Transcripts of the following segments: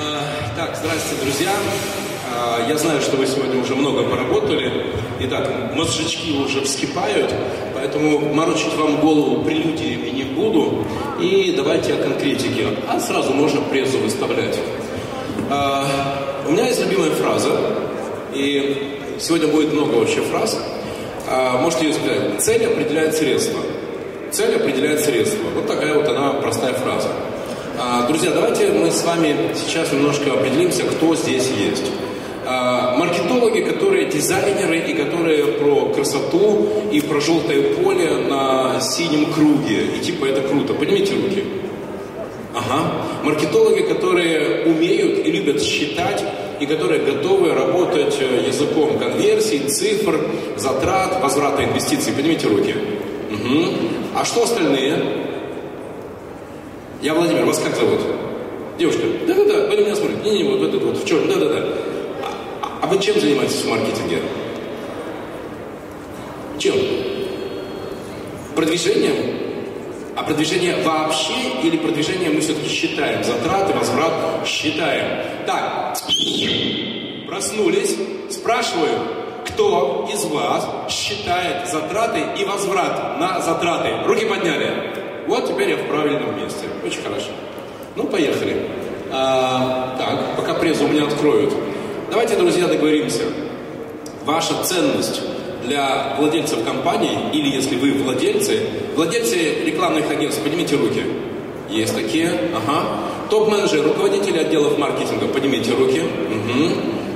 Э, Так, здравствуйте, друзья. Э, Я знаю, что вы сегодня уже много поработали. Итак, мозжечки уже вскипают, поэтому морочить вам голову прелюдиями не буду. И давайте о конкретике. А сразу можно прессу выставлять. Э, У меня есть любимая фраза, и сегодня будет много вообще фраз. Можете ее сказать. Цель определяет средства. Цель определяет средства. Вот такая вот она простая фраза. А, Друзья, давайте мы с вами сейчас немножко определимся, кто здесь есть. А, Маркетологи, которые дизайнеры и которые про красоту и про желтое поле на синем круге. И типа это круто. Поднимите руки. Ага. Маркетологи, которые умеют и любят считать, и которые готовы работать э, языком конверсий, цифр, затрат, возврата инвестиций. Поднимите руки. Мгм. А что остальные? Я Владимир, вас как зовут? Девушка, да-да-да, вы меня смотрите. Не-не, вот этот вот, в черном, да-да-да. А, а вы чем занимаетесь в маркетинге? Чем? Продвижением? А продвижение вообще или продвижение мы все-таки считаем? Затраты, возврат считаем. Так, проснулись, спрашиваю, кто из вас считает затраты и возврат на затраты? Руки подняли. Вот теперь я в правильном месте. Очень хорошо. Ну, поехали. А, так, пока прессу у меня откроют. Давайте, друзья, договоримся. Ваша ценность для владельцев компании, или если вы владельцы, владельцы рекламных агентств, поднимите руки. Есть такие, ага. Топ-менеджеры, руководители отделов маркетинга, поднимите руки. Мгм.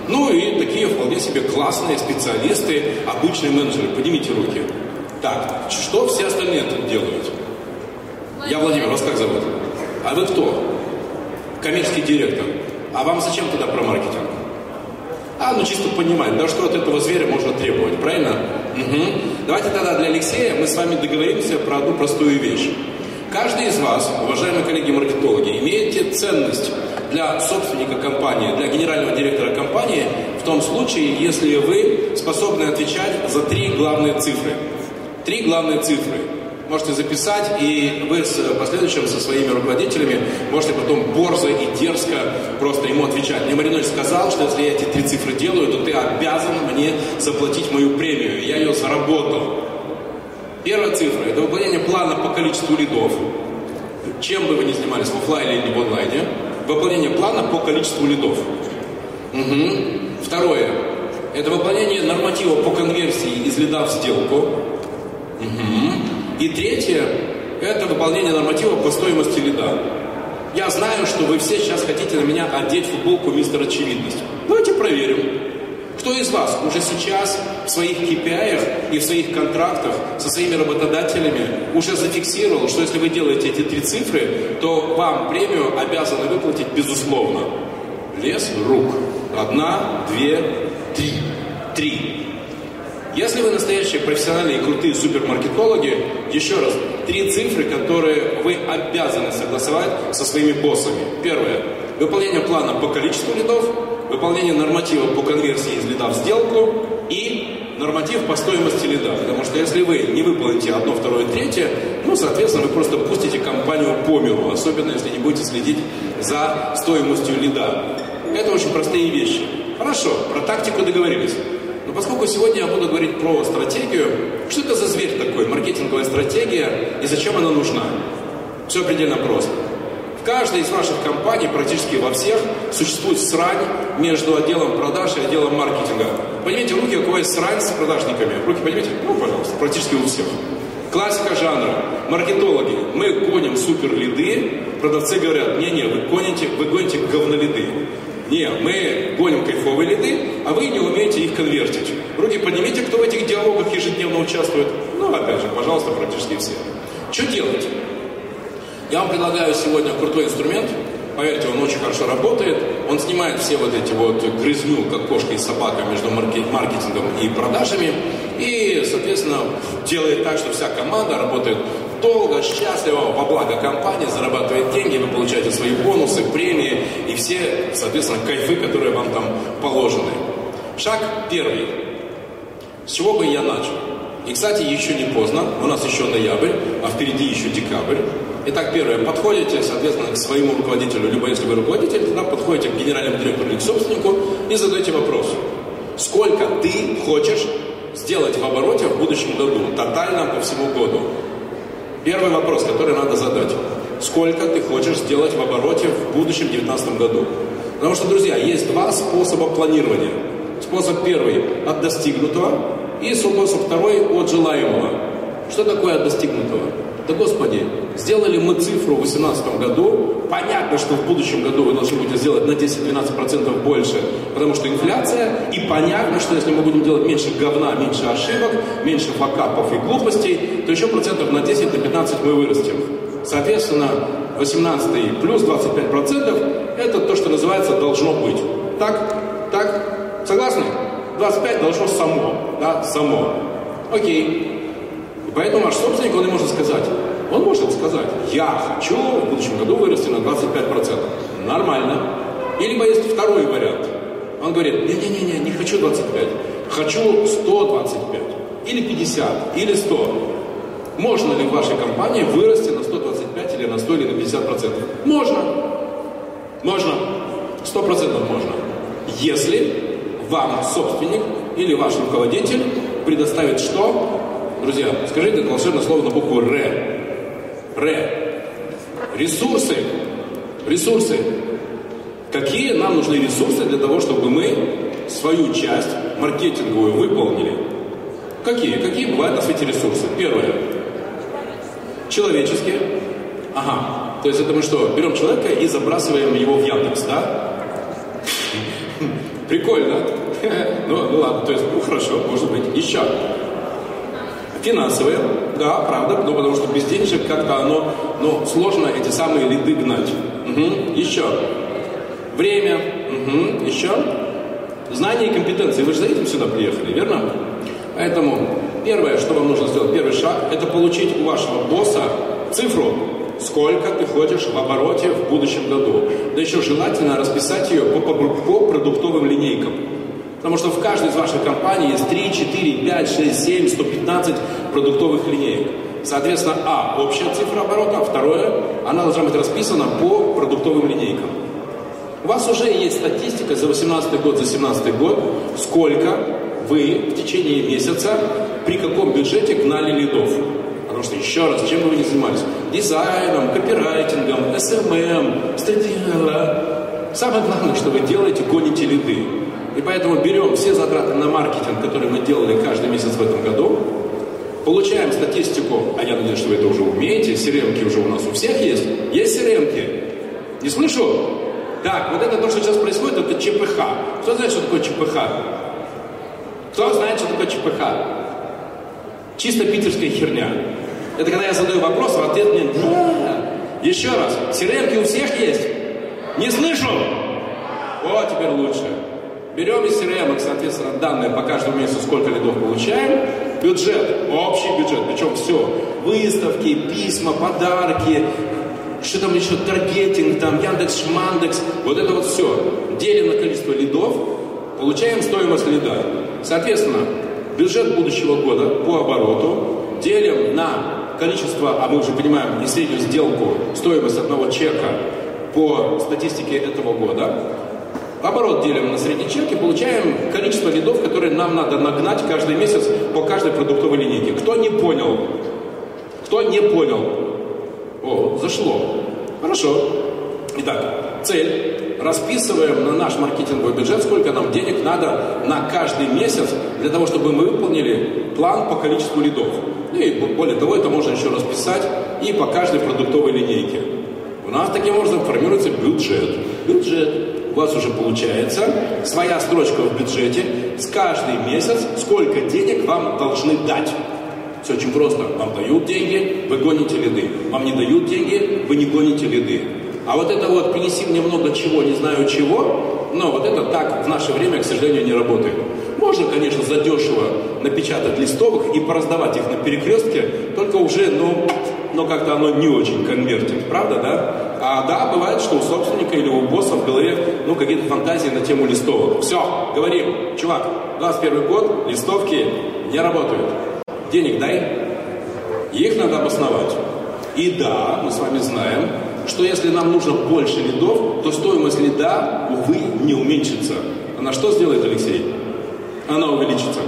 Ну и такие вполне себе классные специалисты, обычные менеджеры, поднимите руки. Так, что все остальные тут делают? Я Владимир, вас как зовут? А вы кто? Коммерческий директор. А вам зачем туда про маркетинг? А, ну чисто понимать, да что от этого зверя можно требовать, правильно? Угу. Давайте тогда для Алексея мы с вами договоримся про одну простую вещь. Каждый из вас, уважаемые коллеги-маркетологи, имеете ценность для собственника компании, для генерального директора компании в том случае, если вы способны отвечать за три главные цифры. Три главные цифры. Можете записать, и вы с последующим со своими руководителями можете потом борзо и дерзко просто ему отвечать. Мне Маринович сказал, что если я эти три цифры делаю, то ты обязан мне заплатить мою премию. Я ее заработал. Первая цифра – это выполнение плана по количеству лидов. Чем бы вы ни занимались, в офлайне или в онлайне, выполнение плана по количеству лидов. Угу. Второе – это выполнение норматива по конверсии из лида в сделку. Угу. И третье – это выполнение норматива по стоимости лида. Я знаю, что вы все сейчас хотите на меня одеть футболку мистер Очевидность. Давайте проверим. Кто из вас уже сейчас в своих KPI и в своих контрактах со своими работодателями уже зафиксировал, что если вы делаете эти три цифры, то вам премию обязаны выплатить безусловно? Лес рук. Одна, две, три. Три. Если вы настоящие профессиональные крутые супермаркетологи, еще раз, три цифры, которые вы обязаны согласовать со своими боссами. Первое. Выполнение плана по количеству лидов, выполнение норматива по конверсии из лида в сделку и норматив по стоимости лида. Потому что если вы не выполните одно, второе, третье, ну, соответственно, вы просто пустите компанию по миру, особенно если не будете следить за стоимостью лида. Это очень простые вещи. Хорошо, про тактику договорились. Но поскольку сегодня я буду говорить про стратегию, что это за зверь такой, маркетинговая стратегия и зачем она нужна? Все предельно просто. В каждой из ваших компаний, практически во всех, существует срань между отделом продаж и отделом маркетинга. Поднимите руки, у кого есть срань с продажниками. Руки поднимите? Ну, пожалуйста, практически у всех. Классика жанра. Маркетологи. Мы гоним супер лиды. Продавцы говорят, не-не, вы гоните, вы гоните говнолиды. Не, мы гоним кайфовые лиды, а вы не умеете их конвертить. Руки поднимите, кто в этих диалогах ежедневно участвует. Ну, опять же, пожалуйста, практически все. Что делать? Я вам предлагаю сегодня крутой инструмент. Поверьте, он очень хорошо работает. Он снимает все вот эти вот грызню, как кошка и собака между маркетингом и продажами. И, соответственно, делает так, что вся команда работает долго, счастливо, во благо компании, зарабатывает деньги, вы получаете свои бонусы, премии и все, соответственно, кайфы, которые вам там положены. Шаг первый. С чего бы я начал? И, кстати, еще не поздно, у нас еще ноябрь, а впереди еще декабрь. Итак, первое. Подходите, соответственно, к своему руководителю, либо если вы руководитель, тогда подходите к генеральному директору или к собственнику и задаете вопрос. Сколько ты хочешь сделать в обороте в будущем году, тотально по всему году? Первый вопрос, который надо задать. Сколько ты хочешь сделать в обороте в будущем 2019 году? Потому что, друзья, есть два способа планирования. Способ первый от достигнутого и способ второй от желаемого. Что такое от достигнутого? Да Господи, сделали мы цифру в 2018 году, понятно, что в будущем году вы должны будете сделать на 10-12% больше, потому что инфляция, и понятно, что если мы будем делать меньше говна, меньше ошибок, меньше факапов и глупостей, то еще процентов на 10 на 15 мы вырастем. Соответственно, 18 плюс 25% это то, что называется должно быть. Так? Так? Согласны? 25 должно само. Да? Само. Окей. И поэтому ваш собственник, он не может сказать. Он может сказать, я хочу в будущем году вырасти на 25%. Нормально. Или есть второй вариант. Он говорит, не-не-не, не хочу 25, хочу 125, или 50, или 100. Можно ли в вашей компании вырасти на 125 или на 100 или на 50 процентов? Можно. Можно. 100 процентов можно. Если вам собственник или ваш руководитель предоставит что? Друзья, скажите это волшебное слово на букву Р. Р. Ресурсы. Ресурсы. Какие нам нужны ресурсы для того, чтобы мы свою часть маркетинговую выполнили? Какие? Какие бывают на свете ресурсы? Первое. Человеческие. Ага. То есть это мы что, берем человека и забрасываем его в Яндекс, да? Прикольно. Ну, ну ладно, то есть, ну хорошо, может быть. Еще. Финансовые, да, правда, ну потому что без денежек как-то оно, ну, сложно эти самые лиды гнать. Угу. Еще. Время. Угу. Еще. Знания и компетенции. Вы же за этим сюда приехали, верно? Поэтому первое, что вам нужно сделать, первый шаг, это получить у вашего босса цифру, сколько ты хочешь в обороте в будущем году. Да еще желательно расписать ее по, по, продуктовым линейкам. Потому что в каждой из ваших компаний есть 3, 4, 5, 6, 7, 115 продуктовых линеек. Соответственно, а, общая цифра оборота, а второе, она должна быть расписана по продуктовым линейкам. У вас уже есть статистика за 18 год, за 17 год, сколько вы в течение месяца при каком бюджете гнали лидов. Потому что, еще раз, чем бы вы ни занимались? Дизайном, копирайтингом, SMM, стратегией. Самое главное, что вы делаете, гоните лиды. И поэтому берем все затраты на маркетинг, которые мы делали каждый месяц в этом году, получаем статистику, а я надеюсь, что вы это уже умеете, crm уже у нас у всех есть. Есть crm Не слышу? Так, вот это то, что сейчас происходит, это ЧПХ. Кто знает, что такое ЧПХ? Кто знает, что такое ЧПХ? Чисто питерская херня. Это когда я задаю вопрос, в ответ мне. Еще раз, crm у всех есть? Не слышу? О, теперь лучше. Берем из CRM, соответственно, данные по каждому месяцу, сколько лидов получаем. Бюджет, общий бюджет, причем все. Выставки, письма, подарки, что там еще, таргетинг, там, Яндекс, Шмандекс, вот это вот все. Делим на количество лидов, получаем стоимость лида. Соответственно, бюджет будущего года по обороту делим на количество, а мы уже понимаем, не среднюю сделку, стоимость одного чека по статистике этого года, Оборот делим на средний чек и получаем количество лидов, которые нам надо нагнать каждый месяц по каждой продуктовой линейке. Кто не понял? Кто не понял? О, зашло. Хорошо. Итак, цель. Расписываем на наш маркетинговый бюджет, сколько нам денег надо на каждый месяц для того, чтобы мы выполнили план по количеству лидов. Ну и более того, это можно еще расписать и по каждой продуктовой линейке. У нас таким образом формируется бюджет. Бюджет у вас уже получается своя строчка в бюджете с каждый месяц, сколько денег вам должны дать. Все очень просто. Вам дают деньги, вы гоните лиды. Вам не дают деньги, вы не гоните лиды. А вот это вот принеси мне много чего, не знаю чего, но вот это так в наше время, к сожалению, не работает. Можно, конечно, задешево напечатать листовок и пораздавать их на перекрестке, только уже, ну, но как-то оно не очень конвертит, правда, да? А да, бывает, что у собственника или у босса в голове, ну, какие-то фантазии на тему листовок. Все, говорим, чувак, 21 год, листовки не работают. Денег дай, их надо обосновать. И да, мы с вами знаем, что если нам нужно больше лидов, то стоимость лида, увы, не уменьшится. Она что сделает, Алексей? Она увеличится.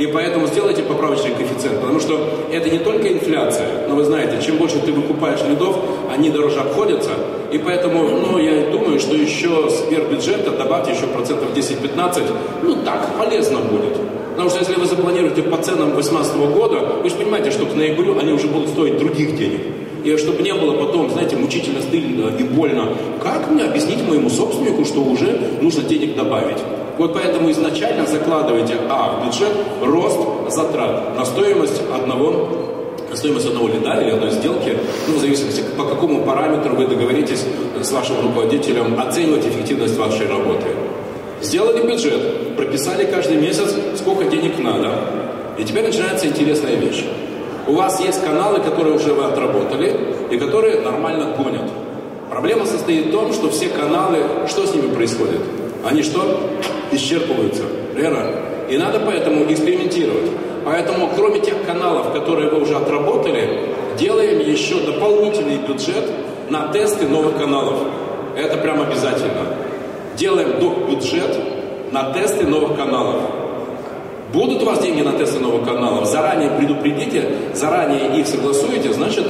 И поэтому сделайте поправочный коэффициент, потому что это не только инфляция, но вы знаете, чем больше ты выкупаешь лидов, они дороже обходятся. И поэтому, ну, я думаю, что еще сверх бюджета добавьте еще процентов 10-15, ну, так, полезно будет. Потому что если вы запланируете по ценам 2018 года, вы же понимаете, что к ноябрю они уже будут стоить других денег. И чтобы не было потом, знаете, мучительно стыдно и больно, как мне объяснить моему собственнику, что уже нужно денег добавить? Вот поэтому изначально закладывайте, а, в бюджет рост затрат на стоимость одного стоимость одного лида или одной сделки, ну, в зависимости, по какому параметру вы договоритесь с вашим руководителем оценивать эффективность вашей работы. Сделали бюджет, прописали каждый месяц, сколько денег надо. И теперь начинается интересная вещь. У вас есть каналы, которые уже вы отработали и которые нормально гонят. Проблема состоит в том, что все каналы, что с ними происходит? Они что? Исчерпываются. Верно? И надо поэтому экспериментировать. Поэтому, кроме тех каналов, которые вы уже отработали, делаем еще дополнительный бюджет на тесты новых каналов. Это прям обязательно. Делаем доп. бюджет на тесты новых каналов. Будут у вас деньги на тесты новых каналов, заранее предупредите, заранее их согласуете, значит,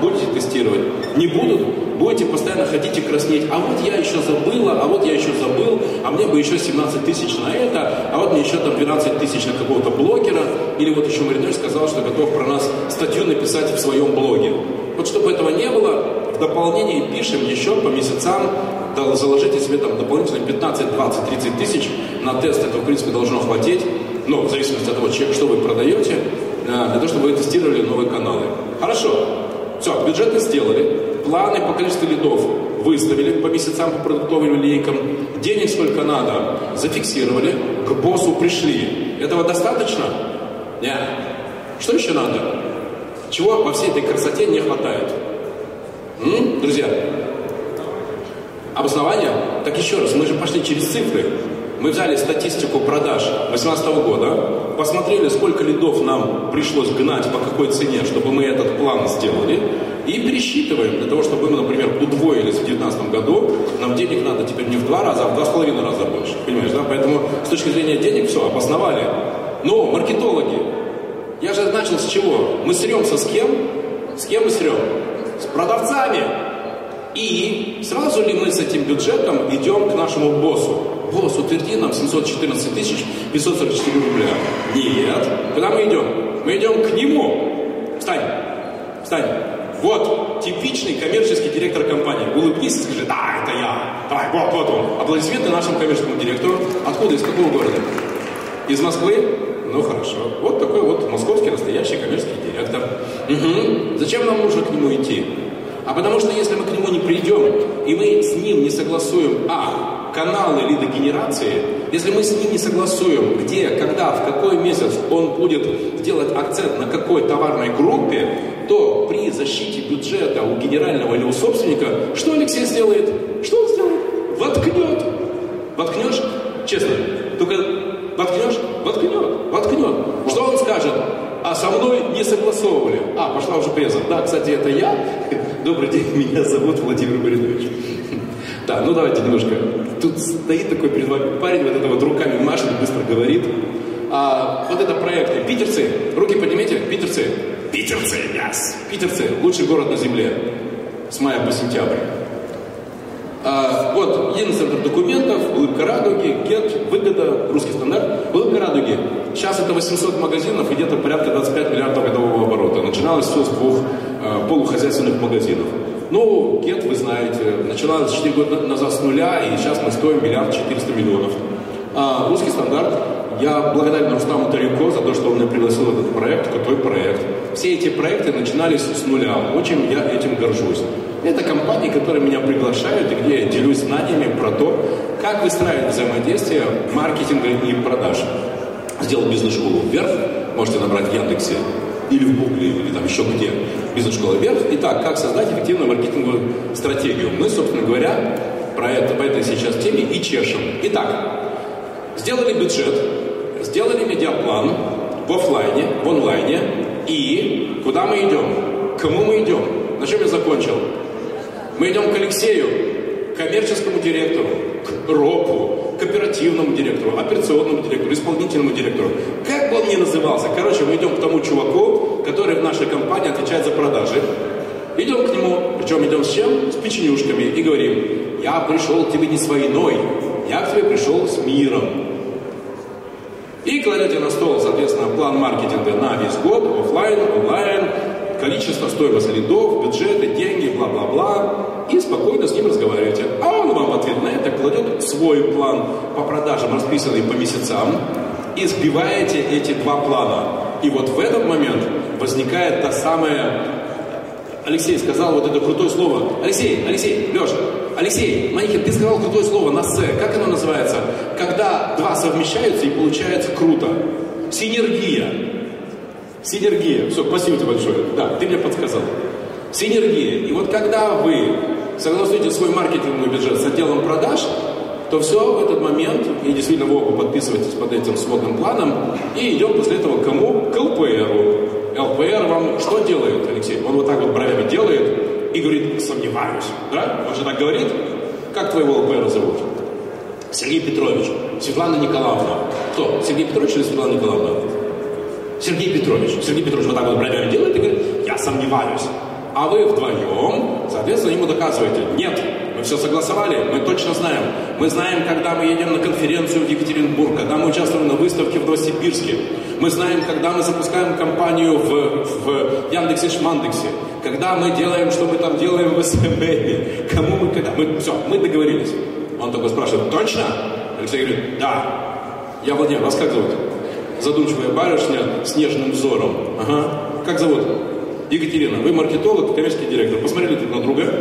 будете тестировать. Не будут, будете постоянно ходить и краснеть. А вот я еще забыла, а вот я еще забыл, а мне бы еще 17 тысяч на это, а вот мне еще там 12 тысяч на какого-то блогера. Или вот еще Маринович сказал, что готов про нас статью написать в своем блоге. Вот чтобы этого не было, в дополнение пишем еще по месяцам, заложите себе там дополнительно 15, 20, 30 тысяч на тест, этого в принципе должно хватить ну, в зависимости от того, что вы продаете, э, для того, чтобы вы тестировали новые каналы. Хорошо. Все, бюджеты сделали, планы по количеству лидов выставили по месяцам по продуктовым линейкам, денег сколько надо зафиксировали, к боссу пришли. Этого достаточно? Нет. Что еще надо? Чего во всей этой красоте не хватает? М? Друзья, обоснование? Так еще раз, мы же пошли через цифры. Мы взяли статистику продаж 2018 года, посмотрели, сколько лидов нам пришлось гнать, по какой цене, чтобы мы этот план сделали, и пересчитываем для того, чтобы мы, например, удвоились в 2019 году, нам денег надо теперь не в два раза, а в два с половиной раза больше. Понимаешь, да? Поэтому с точки зрения денег все, обосновали. Но маркетологи, я же начал с чего? Мы сремся с кем? С кем мы срем? С продавцами. И сразу ли мы с этим бюджетом идем к нашему боссу? Босс, утверди нам 714 тысяч 544 рубля. Нет. Куда мы идем? Мы идем к нему. Встань. Встань. Вот типичный коммерческий директор компании. Улыбнись и скажи, да, это я. Давай, вот, вот он. Аплодисменты нашему коммерческому директору. Откуда, из какого города? Из Москвы? Ну хорошо. Вот такой вот московский настоящий коммерческий директор. Угу. Зачем нам нужно к нему идти? А потому что если мы к нему не придем, и мы с ним не согласуем, а, каналы лидогенерации, если мы с ним не согласуем, где, когда, в какой месяц он будет делать акцент на какой товарной группе, то при защите бюджета у генерального или у собственника, что Алексей сделает? Что он сделает? Воткнет. Воткнешь? Честно. Только воткнешь? Воткнет. Воткнет. Что он скажет? А со мной не согласовывали. А, пошла уже преза. Да, кстати, это я. Добрый день, меня зовут Владимир Маринович. Да, ну давайте немножко. Тут стоит такой перед вами парень, вот это вот руками машет, быстро говорит. А, вот это проекты. Питерцы, руки поднимите, питерцы. Питерцы, yes. Питерцы, лучший город на земле. С мая по сентябрь. А, вот, единый документов, улыбка радуги, гет, выгода, русский стандарт, улыбка радуги. Сейчас это 800 магазинов и где-то порядка 25 миллиардов годового оборота. Начиналось все с двух а, полухозяйственных магазинов. Ну, Гет, вы знаете, началась 4 года назад с нуля, и сейчас мы стоим миллиард 400 миллионов. А, русский стандарт. Я благодарен Рустаму Тарюко за то, что он меня пригласил в этот проект, крутой проект. Все эти проекты начинались с нуля. Очень я этим горжусь. Это компании, которые меня приглашают, и где я делюсь знаниями про то, как выстраивать взаимодействие маркетинга и продаж. Сделал бизнес-школу вверх, можете набрать в Яндексе или в Гугле, или там еще где, бизнес-школа вверх. Итак, как создать эффективную маркетинговую стратегию? Мы, собственно говоря, про это, по этой сейчас теме и чешем. Итак, сделали бюджет, сделали медиаплан в офлайне, в онлайне, и куда мы идем? К кому мы идем? На чем я закончил? Мы идем к Алексею, коммерческому директору, к РОПу, к оперативному директору, операционному директору, исполнительному директору. Как бы он ни назывался. Короче, мы идем к тому чуваку, который в нашей компании отвечает за продажи. Идем к нему, причем идем с чем? С печенюшками и говорим, я пришел к тебе не с войной, я к тебе пришел с миром. И кладете на стол, соответственно, план маркетинга на весь год, офлайн, онлайн, количество, стоимость лидов, бюджеты, деньги, бла-бла-бла, и спокойно с ним разговариваете. А он вам в ответ на это кладет свой план по продажам, расписанный по месяцам, и сбиваете эти два плана. И вот в этот момент возникает та самая... Алексей сказал вот это крутое слово. Алексей, Алексей, Леша, Алексей, Манихин, ты сказал крутое слово на «с». Как оно называется? Когда два совмещаются и получается круто. Синергия. Синергия. Все, спасибо тебе большое. Да, ты мне подсказал. Синергия. И вот когда вы согласуете свой маркетинговый бюджет с отделом продаж, то все в этот момент, и действительно вы оба подписываетесь под этим сводным планом, и идем после этого к кому? К ЛПРу. ЛПР вам что делает, Алексей? Он вот так вот бровями делает и говорит, сомневаюсь. Да? Он же так говорит. Как твоего ЛПР зовут? Сергей Петрович. Светлана Николаевна. Кто? Сергей Петрович или Светлана Николаевна? Сергей Петрович. Сергей Петрович вот так вот бровями делает и говорит, я сомневаюсь. А вы вдвоем, соответственно, ему доказываете, нет, мы все согласовали, мы точно знаем. Мы знаем, когда мы едем на конференцию в Екатеринбург, когда мы участвуем на выставке в Новосибирске. Мы знаем, когда мы запускаем компанию в, в Яндексе Шмандексе. Когда мы делаем, что мы там делаем в СМБ. Кому мы когда. Мы, все, мы договорились. Он такой спрашивает, точно? Алексей говорит, да. Я Владимир, вас как зовут? задумчивая барышня с нежным взором. Ага. Как зовут? Екатерина. Вы маркетолог, коммерческий директор. Посмотрели друг на друга.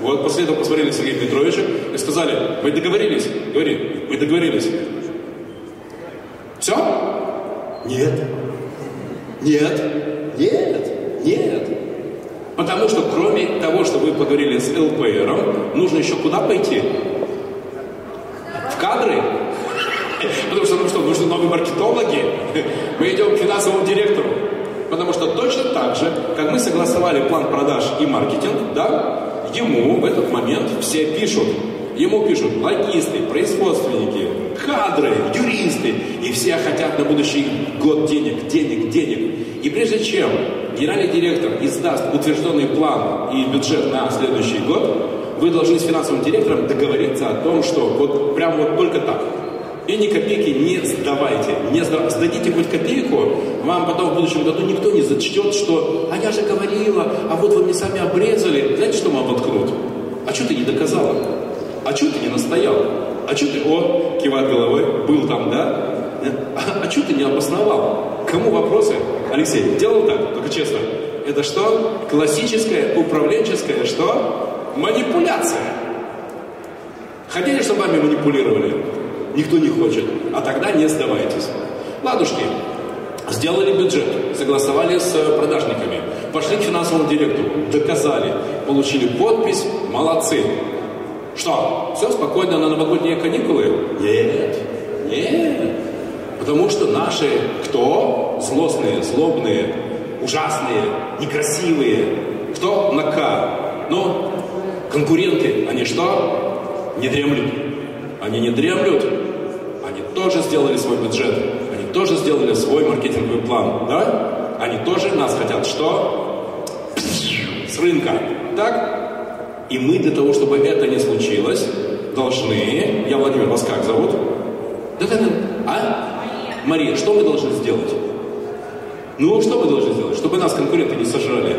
Вот, после этого посмотрели Сергея Петровича и сказали, вы договорились? Говори, вы договорились. Все? Нет. Нет. Нет. Нет. Потому что кроме того, что вы поговорили с ЛПРом, нужно еще куда пойти? В кадры? Потому что, ну что, нужны новые маркетологи. Мы идем к финансовому директору. Потому что точно так же, как мы согласовали план продаж и маркетинг, да, ему в этот момент все пишут. Ему пишут логисты, производственники, кадры, юристы. И все хотят на будущий год денег, денег, денег. И прежде чем генеральный директор издаст утвержденный план и бюджет на следующий год, вы должны с финансовым директором договориться о том, что вот прям вот только так. И ни копейки не сдавайте. Не сдадите хоть копейку, вам потом в будущем году никто не зачтет, что «а я же говорила, а вот вы мне сами обрезали». Знаете, что вам воткнут? А что ты не доказала? А что ты не настоял? А что ты, о, кивает головой, был там, да? А, а что ты не обосновал? Кому вопросы? Алексей, делал так, только честно. Это что? Классическая, управленческая, что? Манипуляция. Хотели, чтобы вами манипулировали? Никто не хочет. А тогда не сдавайтесь. Ладушки, сделали бюджет, согласовали с продажниками, пошли к финансовому директору, доказали, получили подпись, молодцы. Что, все спокойно на новогодние каникулы? Нет, нет. Потому что наши кто? Злостные, злобные, ужасные, некрасивые. Кто на К? Ну, конкуренты, они что? Не дремлют. Они не дремлют, тоже сделали свой бюджет, они тоже сделали свой маркетинговый план, да? Они тоже нас хотят что? С рынка, так? И мы для того, чтобы это не случилось, должны... Я Владимир, вас как зовут? Да-да-да. А? Мария, что мы должны сделать? Ну, что мы должны сделать? Чтобы нас конкуренты не сожрали.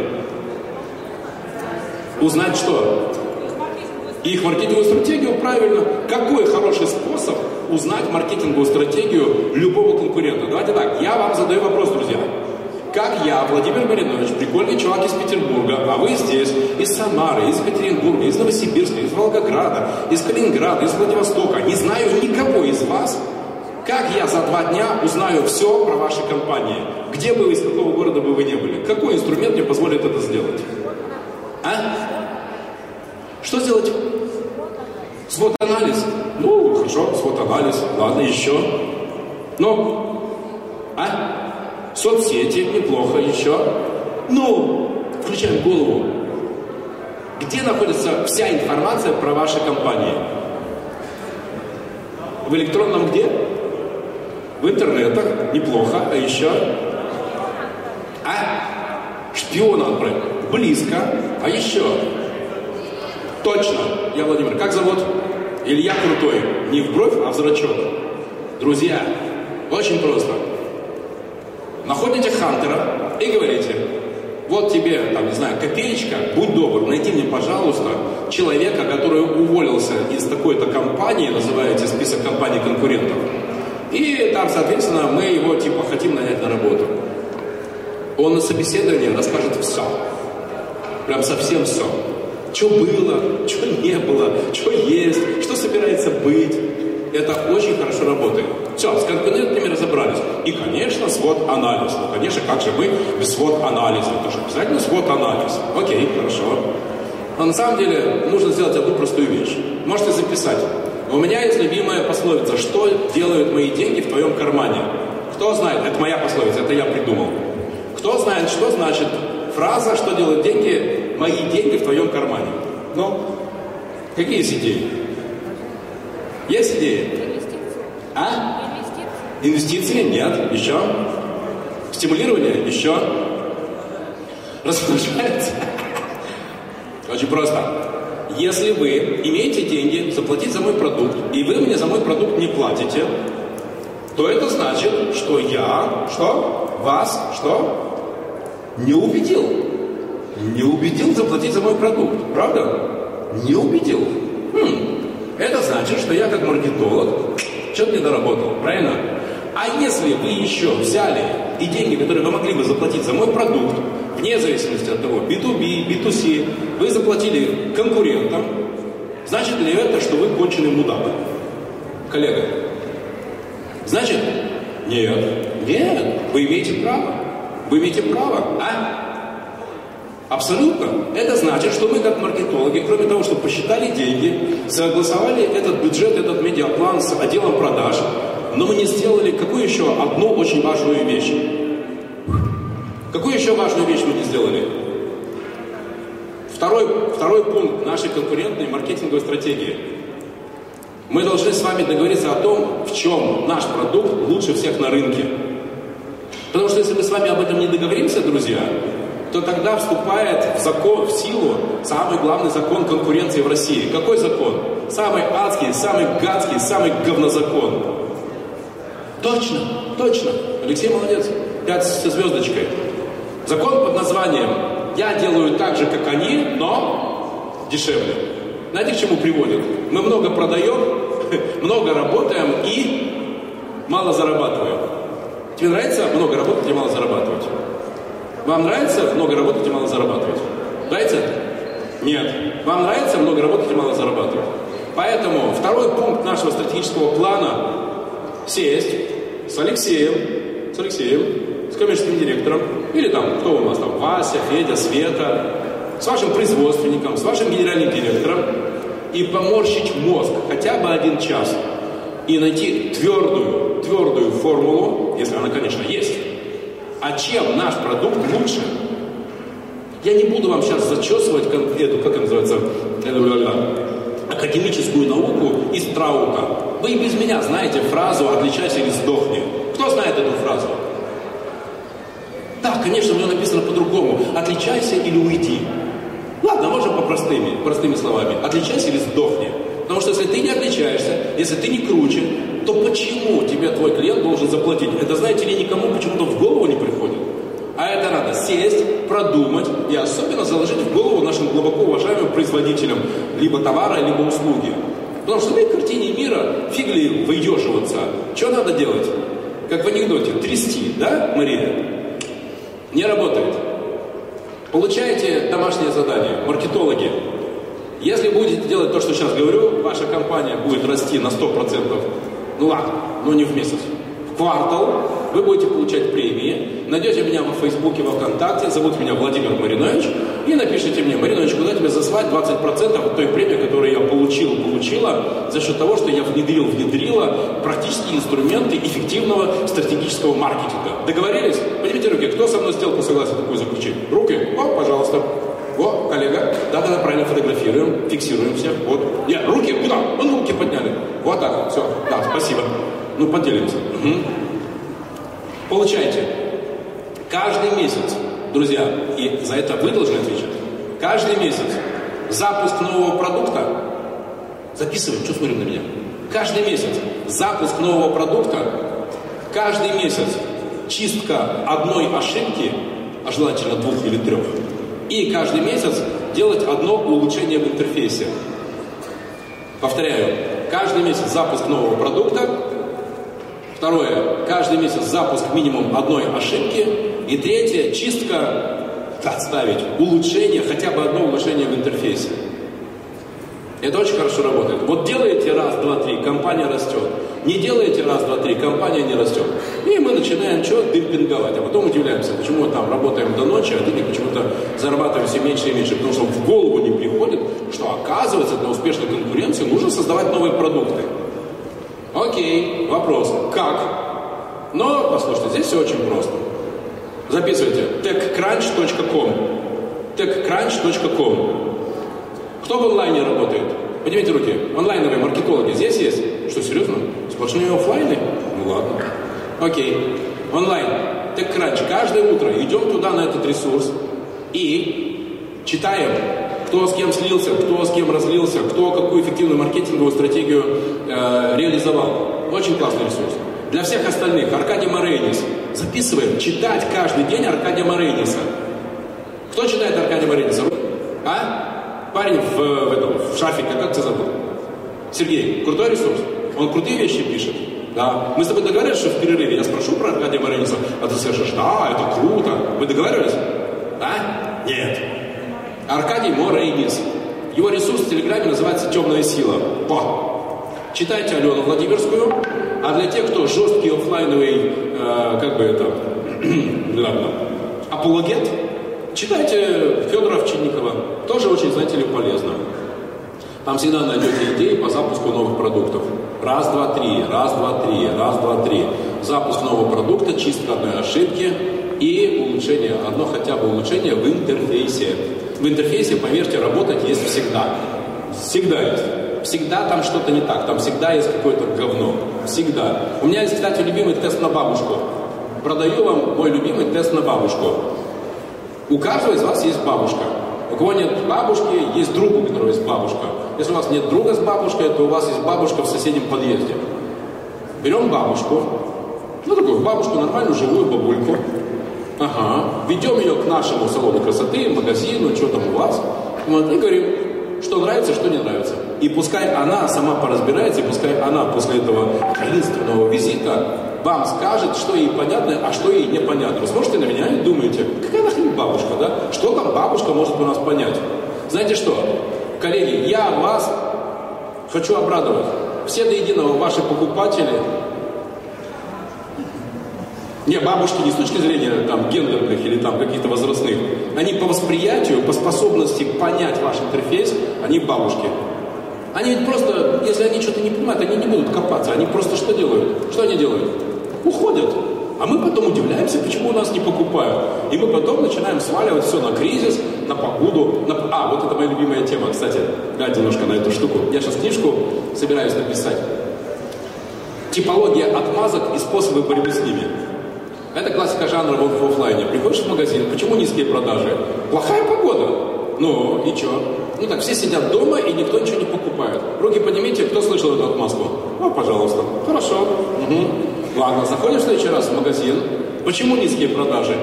Узнать что? их маркетинговую стратегию правильно. Какой хороший способ узнать маркетинговую стратегию любого конкурента? Давайте так, я вам задаю вопрос, друзья. Как я, Владимир Маринович, прикольный чувак из Петербурга, а вы здесь, из Самары, из Екатеринбурга, из Новосибирска, из Волгограда, из Калининграда, из Владивостока, не знаю никого из вас, как я за два дня узнаю все про ваши компании? Где бы вы, из какого города бы вы не были? Какой инструмент мне позволит это сделать? А? Что сделать? Свод-анализ. Хорошо, свод-анализ. Ладно, еще. Ну, а? Соцсети, неплохо еще. Ну, включаем голову. Где находится вся информация про ваши компании? В электронном где? В интернетах. Неплохо. А еще? А? Шпиона отправить. Близко. А еще? Точно. Я Владимир. Как зовут? Илья Крутой. Не в бровь, а в зрачок. Друзья, очень просто. Находите Хантера и говорите, вот тебе, там, не знаю, копеечка, будь добр, найди мне, пожалуйста, человека, который уволился из такой-то компании, называете список компаний конкурентов, и там, соответственно, мы его, типа, хотим нанять на работу. Он на собеседовании расскажет все. Прям совсем все. Что было, что не было, что есть, что собирается быть. Это очень хорошо работает. Все, с конкурентами разобрались. И, конечно, свод-анализ. Ну, конечно, как же мы без свод-анализа? Это же обязательно свод-анализ. Окей, хорошо. Но на самом деле нужно сделать одну простую вещь. Можете записать. У меня есть любимая пословица. Что делают мои деньги в твоем кармане? Кто знает? Это моя пословица, это я придумал. Кто знает, что значит фраза «Что делают деньги? Мои деньги в твоем кармане». Ну, какие есть идеи? Есть идеи? А? Инвестиции? Нет. Еще? Стимулирование? Еще? Размножается? Очень просто. Если вы имеете деньги заплатить за мой продукт, и вы мне за мой продукт не платите, то это значит, что я, что? Вас, что? Не убедил. Не убедил заплатить за мой продукт. Правда? Не убедил. Хм. Это значит, что я как маркетолог что-то не доработал. Правильно? А если вы еще взяли и деньги, которые вы могли бы заплатить за мой продукт, вне зависимости от того, B2B, B2C, вы заплатили конкурентам, значит ли это, что вы конченый мудак? Коллега. Значит? Нет. Нет. Вы имеете право. Вы имеете право. А? Абсолютно. Это значит, что мы как маркетологи, кроме того, что посчитали деньги, согласовали этот бюджет, этот медиаплан с отделом продаж, но мы не сделали какую еще одну очень важную вещь. Какую еще важную вещь мы не сделали? Второй, второй пункт нашей конкурентной маркетинговой стратегии. Мы должны с вами договориться о том, в чем наш продукт лучше всех на рынке. Потому что если мы с вами об этом не договоримся, друзья, то тогда вступает в, закон, в силу самый главный закон конкуренции в России. Какой закон? Самый адский, самый гадский, самый говнозакон. Точно, точно. Алексей молодец. Пять со звездочкой. Закон под названием «Я делаю так же, как они, но дешевле». Знаете, к чему приводит? Мы много продаем, много работаем и мало зарабатываем. Тебе нравится много работать и мало зарабатывать? Вам нравится много работать и мало зарабатывать? Нравится? Нет. Вам нравится много работать и мало зарабатывать? Поэтому второй пункт нашего стратегического плана – сесть с Алексеем, с Алексеем, с коммерческим директором, или там, кто у нас там, Вася, Федя, Света, с вашим производственником, с вашим генеральным директором, и поморщить мозг хотя бы один час, и найти твердую, твердую формулу, если она, конечно, есть, а чем наш продукт лучше. Я не буду вам сейчас зачесывать эту, как это называется, академическую науку из Траута. Вы и без меня знаете фразу «отличайся или сдохни». Кто знает эту фразу? Да, конечно, у него написано по-другому. «Отличайся или уйди». Ладно, можем по простыми, простыми словами. «Отличайся или сдохни». Потому что если ты не отличаешься, если ты не круче, то почему тебе твой клиент должен заплатить? Это, знаете ли, никому почему-то в голову не приходит. А это надо сесть, продумать и особенно заложить в голову нашим глубоко уважаемым производителям либо товара, либо услуги. Потому что в этой картине мира фиг ли выеживаться. Что надо делать? Как в анекдоте, трясти, да, Мария? Не работает. Получаете домашнее задание, маркетологи. Если будете делать то, что сейчас говорю, ваша компания будет расти на 100%. Ну ладно, но не в месяц. В квартал вы будете получать премии, найдете меня во Фейсбуке, во Вконтакте, зовут меня Владимир Маринович, и напишите мне, Маринович, куда тебе заслать 20% от той премии, которую я получил, получила, за счет того, что я внедрил, внедрила практические инструменты эффективного стратегического маркетинга. Договорились? Поднимите руки, кто со мной сделку согласен такую заключить? Руки? О, пожалуйста. Коллега. Да-да-да, правильно фотографируем, фиксируем всех. Вот. Нет, руки, куда? Ну, руки подняли. Вот так, все. Да, спасибо. Ну, поделимся. Угу. Получайте. Каждый месяц, друзья, и за это вы должны отвечать. Каждый месяц запуск нового продукта. Записываем, что смотрим на меня. Каждый месяц запуск нового продукта. Каждый месяц чистка одной ошибки, а желательно двух или трех. И каждый месяц делать одно улучшение в интерфейсе. Повторяю, каждый месяц запуск нового продукта. Второе, каждый месяц запуск минимум одной ошибки. И третье, чистка, отставить, улучшение, хотя бы одно улучшение в интерфейсе. Это очень хорошо работает. Вот делаете раз, два, три, компания растет. Не делаете раз, два, три, компания не растет. И мы начинаем что? Демпинговать. А потом удивляемся, почему мы там работаем до ночи, а денег почему-то зарабатываем все меньше и меньше. Потому что в голову не приходит, что оказывается для успешной конкуренции нужно создавать новые продукты. Окей, вопрос. Как? Но, послушайте, здесь все очень просто. Записывайте. techcrunch.com techcrunch.com Кто в онлайне работает? Поднимите руки. Онлайновые маркетологи здесь есть? Что, серьезно? Сплошные офлайны? Ну ладно. Окей. Онлайн. TechCrunch. Каждое утро идем туда, на этот ресурс, и читаем, кто с кем слился, кто с кем разлился, кто какую эффективную маркетинговую стратегию э, реализовал. Очень классный ресурс. Для всех остальных Аркадий Морейнис. Записываем, читать каждый день Аркадия Морейниса. Кто читает Аркадия Морейниса? А? Парень в, в, этом, в шафике, как тебя зовут? Сергей, крутой ресурс. Он крутые вещи пишет. Да. Мы с тобой договаривались, что в перерыве я спрошу про Аркадия Морениса, а ты скажешь, да, это круто. Мы договаривались? Да? Нет. Аркадий Морейнис. Его ресурс в Телеграме называется «Темная сила». По. Читайте Алену Владимирскую. А для тех, кто жесткий офлайновый, э, как бы это, апологет, читайте Федора Овчинникова. Тоже очень, знаете ли, полезно. Там всегда найдете идеи по запуску новых продуктов. Раз, два, три, раз, два, три, раз, два, три. Запуск нового продукта, чистка одной ошибки и улучшение, одно хотя бы улучшение в интерфейсе. В интерфейсе, поверьте, работать есть всегда. Всегда есть. Всегда там что-то не так, там всегда есть какое-то говно. Всегда. У меня есть, кстати, любимый тест на бабушку. Продаю вам мой любимый тест на бабушку. У каждого из вас есть бабушка. У кого нет бабушки, есть друг, у которого есть бабушка. Если у вас нет друга с бабушкой, то у вас есть бабушка в соседнем подъезде. Берем бабушку, ну такую бабушку, нормальную живую бабульку. Ага. Ведем ее к нашему салону красоты, магазину, что там у вас. Вот, и говорим, что нравится, что не нравится. И пускай она сама поразбирается, и пускай она после этого таинственного визита вам скажет, что ей понятно, а что ей непонятно. Вы смотрите на меня и думаете, какая нахрен бабушка, да? Что там бабушка может у нас понять? Знаете что, коллеги, я вас хочу обрадовать. Все до единого ваши покупатели, не бабушки не с точки зрения там, гендерных или там каких-то возрастных, они по восприятию, по способности понять ваш интерфейс, они бабушки. Они ведь просто, если они что-то не понимают, они не будут копаться, они просто что делают? Что они делают? Уходят. А мы потом удивляемся, почему у нас не покупают. И мы потом начинаем сваливать все на кризис, на погоду. На... А, вот это моя любимая тема, кстати. Гляньте немножко на эту штуку. Я сейчас книжку собираюсь написать. Типология отмазок и способы борьбы с ними. Это классика жанра в, офлайне. Приходишь в магазин, почему низкие продажи? Плохая погода. Ну, и что? Ну так, все сидят дома, и никто ничего не покупает. Руки поднимите, кто слышал эту отмазку? Ну, пожалуйста. Хорошо. Угу. Ладно, заходишь в следующий раз в магазин. Почему низкие продажи?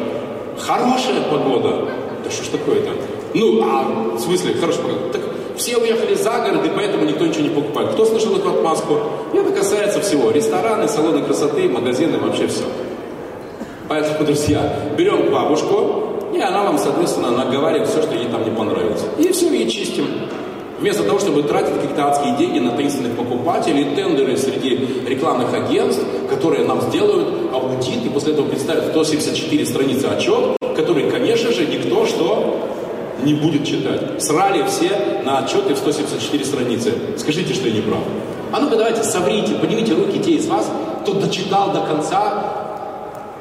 Хорошая погода. Да что ж такое-то? Ну, а в смысле, хорошая погода? Так все уехали за город, и поэтому никто ничего не покупает. Кто слышал эту отмазку? Это касается всего. Рестораны, салоны красоты, магазины, вообще все. Поэтому, друзья, берем бабушку, и она вам, соответственно, наговаривает все, что ей там не понравится. И все, и чистим. Вместо того, чтобы тратить какие-то адские деньги на таинственных покупателей, тендеры среди рекламных агентств, которые нам сделают аудит и после этого представят 174 страницы отчет, который, конечно же, никто что не будет читать. Срали все на отчеты в 174 страницы. Скажите, что я не прав. А ну-ка давайте соврите, поднимите руки те из вас, кто дочитал до конца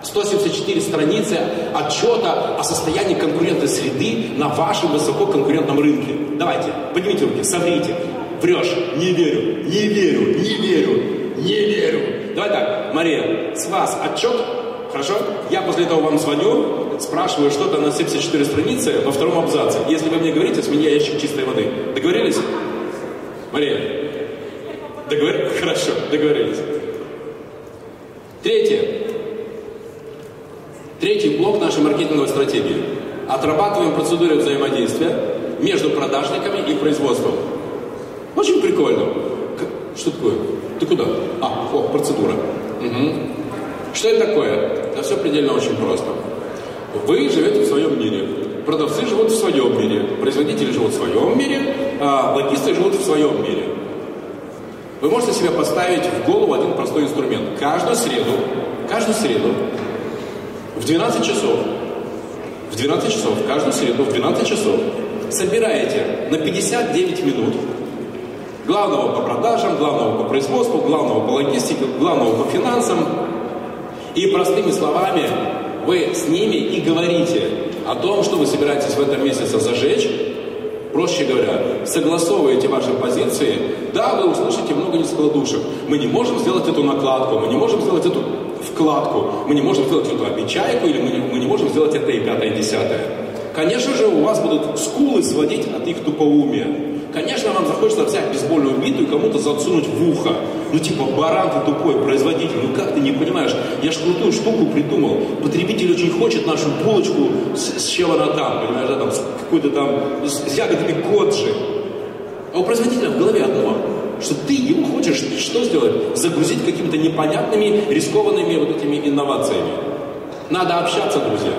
174 страницы отчета о состоянии конкурентной среды на вашем высококонкурентном рынке. Давайте, поднимите руки, соврите. Врешь, не верю, не верю, не верю, не верю. Давай так, Мария, с вас отчет, хорошо? Я после этого вам звоню, спрашиваю что-то на 74 страницы во втором абзаце. Если вы мне говорите, с меня ящик чистой воды. Договорились? Мария, договорились? Хорошо, договорились. Третье. Третий блок нашей маркетинговой стратегии. Отрабатываем процедуры взаимодействия между продажниками и производством. Очень прикольно. Что такое? Ты куда? А, о, процедура. Угу. Что это такое? Да все предельно очень просто. Вы живете в своем мире. Продавцы живут в своем мире. Производители живут в своем мире. А логисты живут в своем мире. Вы можете себе поставить в голову один простой инструмент. Каждую среду, каждую среду в 12 часов, в 12 часов, каждую среду в 12 часов собираете на 59 минут главного по продажам, главного по производству, главного по логистике, главного по финансам. И простыми словами вы с ними и говорите о том, что вы собираетесь в этом месяце зажечь, Проще говоря, согласовываете ваши позиции, да, вы услышите много нескладушек. Мы не можем сделать эту накладку, мы не можем сделать эту вкладку, мы не можем сделать эту обечайку, или мы не, мы не можем сделать это и пятое, и десятое. Конечно же, у вас будут скулы сводить от их тупоумия. Конечно, вам захочется взять бейсбольную биту и кому-то засунуть в ухо. Ну типа, баран ты тупой, производитель, ну как ты не понимаешь? Я ж крутую штуку придумал. Потребитель очень хочет нашу булочку с, с чем она там, понимаешь, там, с какой-то там, с, с ягодами коджи. А у производителя в голове одно, что ты ему хочешь что сделать? Загрузить какими-то непонятными, рискованными вот этими инновациями. Надо общаться, друзья.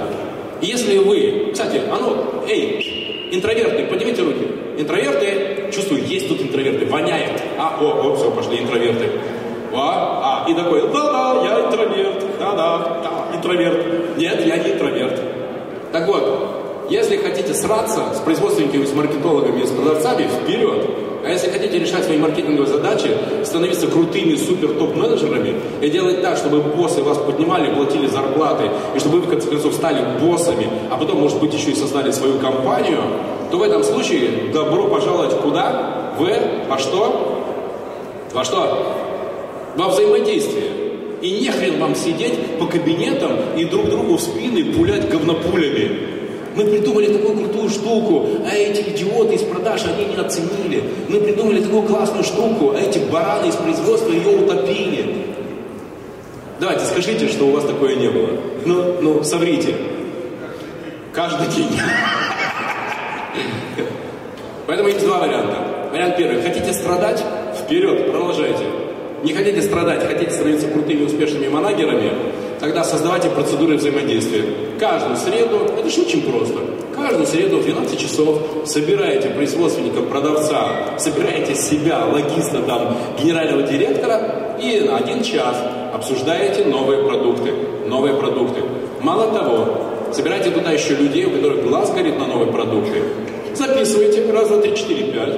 Если вы, кстати, а ну, эй, интроверты, поднимите руки. Интроверты, чувствую, есть тут интроверты, воняет. А, о, о, все, пошли интроверты. А, а, и такой, да-да, я интроверт, да-да, да, интроверт. Нет, я не интроверт. Так вот, если хотите сраться с производственниками, с маркетологами, с продавцами, вперед. А если хотите решать свои маркетинговые задачи, становиться крутыми супер-топ-менеджерами и делать так, чтобы боссы вас поднимали, платили зарплаты, и чтобы вы, в конце концов, стали боссами, а потом, может быть, еще и создали свою компанию, то в этом случае добро пожаловать куда? В во что? Во что? Во взаимодействие. И не хрен вам сидеть по кабинетам и друг другу в спины пулять говнопулями. Мы придумали такую крутую штуку, а эти идиоты из продаж, они не оценили. Мы придумали такую классную штуку, а эти бараны из производства ее утопили. Давайте, скажите, что у вас такое не было. Ну, ну, соврите. Каждый день. Поэтому есть два варианта. Вариант первый. Хотите страдать? Вперед, продолжайте. Не хотите страдать, хотите становиться крутыми, успешными манагерами? Тогда создавайте процедуры взаимодействия. Каждую среду, это же очень просто, каждую среду в 12 часов собираете производственника, продавца, собираете себя, логиста, там, генерального директора и на один час обсуждаете новые продукты. Новые продукты. Мало того, собирайте туда еще людей, у которых глаз горит на новые продукты. Записывайте раз, два, три, четыре, пять.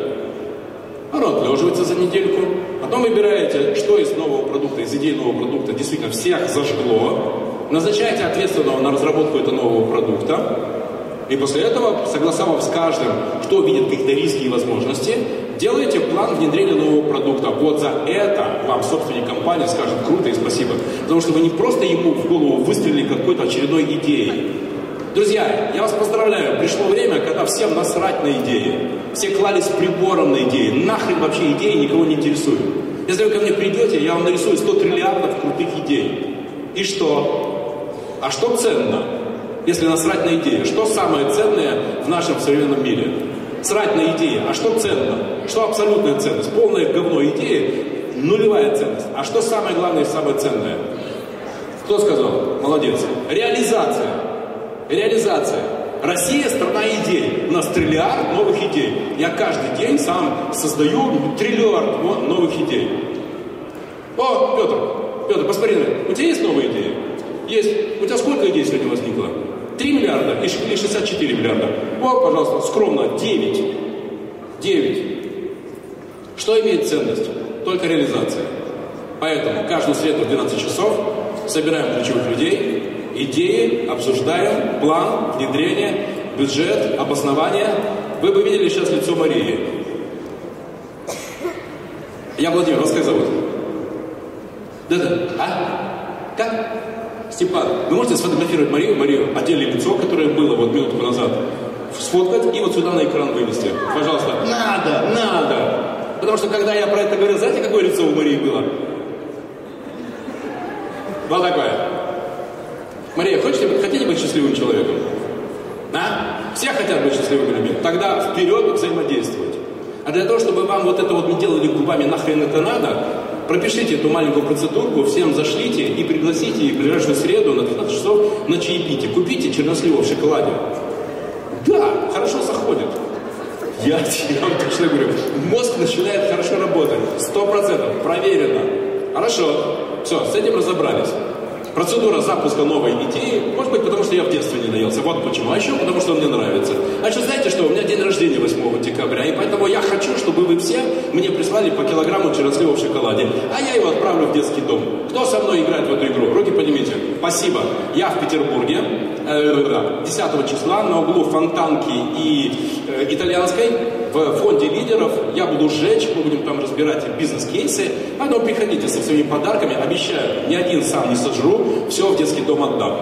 Оно отлеживается за недельку. Потом выбираете, что из нового продукта, из идей нового продукта действительно всех зажгло. Назначаете ответственного на разработку этого нового продукта. И после этого, согласовав с каждым, кто видит какие-то риски и возможности, делаете план внедрения нового продукта. Вот за это вам собственник компании скажет круто и спасибо. Потому что вы не просто ему в голову выстрелили какой-то очередной идеей. Друзья, я вас поздравляю, пришло время, когда всем насрать на идеи. Все клались прибором на идеи. Нахрен вообще идеи никого не интересуют. Если вы ко мне придете, я вам нарисую 100 триллиардов крутых идей. И что? А что ценно, если насрать на идеи? Что самое ценное в нашем современном мире? Срать на идеи. А что ценно? Что абсолютная ценность? Полное говно идеи, нулевая ценность. А что самое главное и самое ценное? Кто сказал? Молодец. Реализация. Реализация. Россия – страна идей. У нас триллиард новых идей. Я каждый день сам создаю триллиард новых идей. О, Петр, Петр, посмотри. У тебя есть новые идеи? Есть. У тебя сколько идей сегодня возникло? 3 миллиарда или 64 миллиарда? О, пожалуйста, скромно, 9. 9. Что имеет ценность? Только реализация. Поэтому каждую среду в 12 часов собираем ключевых людей, идеи, обсуждаем план, внедрение, бюджет, обоснование. Вы бы видели сейчас лицо Марии. Я Владимир, вас как зовут? Да-да. А? Как? Степан, вы можете сфотографировать Марию, Марию, отдельное лицо, которое было вот минутку назад, сфоткать и вот сюда на экран вывести. Пожалуйста. Надо, надо. Потому что когда я про это говорил, знаете, какое лицо у Марии было? Вот такое. Мария, хотите, хотите быть счастливым человеком? А? Все хотят быть счастливыми людьми. Тогда вперед взаимодействовать. А для того, чтобы вам вот это вот не делали губами, нахрен это надо, пропишите эту маленькую процедурку, всем зашлите и пригласите их в ближайшую среду на 12 часов на чаепитие. Купите чернослива в шоколаде. Да, хорошо заходит. Я, я вам точно говорю, мозг начинает хорошо работать. Сто процентов, проверено. Хорошо, все, с этим разобрались. Процедура запуска новой идеи, может быть, потому что я в детстве не наелся, вот почему. А еще потому, что он мне нравится. А еще знаете что, у меня день рождения 8 декабря, и поэтому я хочу, чтобы вы все мне прислали по килограмму чернослива в шоколаде, а я его отправлю в детский дом. Кто со мной играет в эту игру? Руки поднимите. Спасибо. Я в Петербурге, 10 э, числа на углу Фонтанки и э, Итальянской в фонде лидеров. Я буду сжечь, мы будем там разбирать бизнес-кейсы. Поэтому приходите со своими подарками. Обещаю, ни один сам не сожру, все в детский дом отдам.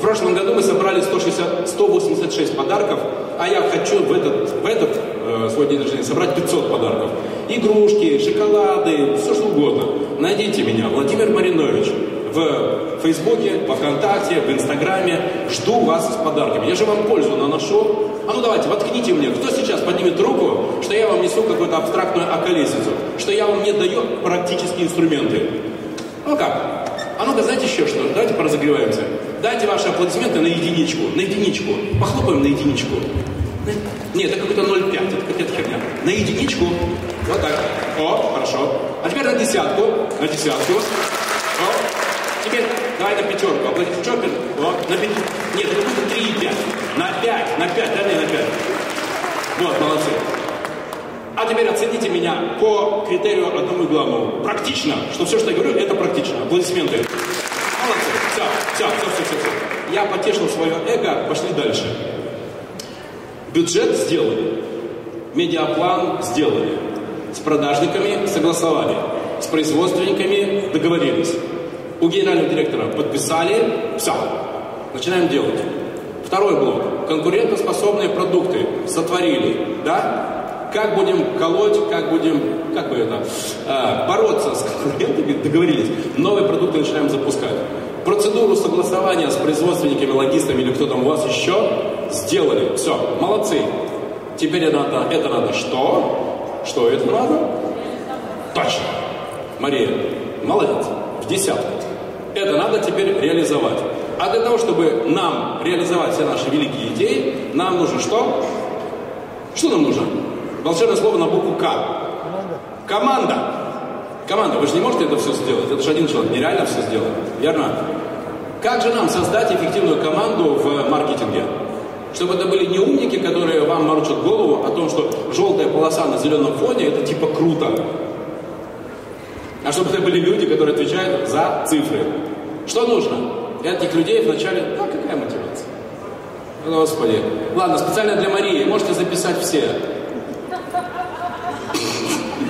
В прошлом году мы собрали 160, 186 подарков, а я хочу в этот, в этот э, свой день рождения собрать 500 подарков. Игрушки, шоколады, все что угодно. Найдите меня, Владимир Маринович, в Фейсбуке, во Вконтакте, в Инстаграме. Жду вас с подарками. Я же вам пользу наношу. А ну давайте, воткните мне. Кто сейчас поднимет руку, что я вам несу какую-то абстрактную околесицу? Что я вам не даю практические инструменты? Ну как? А ну-ка, знаете еще что? Давайте поразогреваемся. Дайте ваши аплодисменты на единичку. На единичку. Похлопаем на единичку. Нет, это какой-то 0,5, это какая-то херня. На единичку. Вот так. О, хорошо. А теперь на десятку. На десятку. О. Теперь давай на пятерку. Пятерку. О, на пять. Нет, это будет 3,5. На 5. На 5. Да, не на 5. Вот, молодцы. А теперь оцените меня по критерию одному главному. Практично. Что все, что я говорю, это практично. Аплодисменты. Молодцы. Все, все, все, все, все. все. Я потешил свое эго, пошли дальше. Бюджет сделали. Медиаплан сделали. С продажниками согласовали. С производственниками договорились. У генерального директора подписали. Все. Начинаем делать. Второй блок. Конкурентоспособные продукты сотворили. Да? как будем колоть, как будем, как бы это, э, бороться с конкурентами, договорились, новые продукты начинаем запускать. Процедуру согласования с производственниками, логистами или кто там у вас еще сделали. Все, молодцы. Теперь это надо, это надо что? Что это надо? Точно. Мария, молодец. В десятку. Это надо теперь реализовать. А для того, чтобы нам реализовать все наши великие идеи, нам нужно что? Что нам нужно? Волшебное слово на букву К. Команда. Команда. Вы же не можете это все сделать. Это же один человек. Нереально все сделать. Верно? Как же нам создать эффективную команду в маркетинге? Чтобы это были не умники, которые вам морочат голову о том, что желтая полоса на зеленом фоне это типа круто. А чтобы это были люди, которые отвечают за цифры. Что нужно? Этих людей вначале, а какая мотивация? Господи. Ладно, специально для Марии. Можете записать все.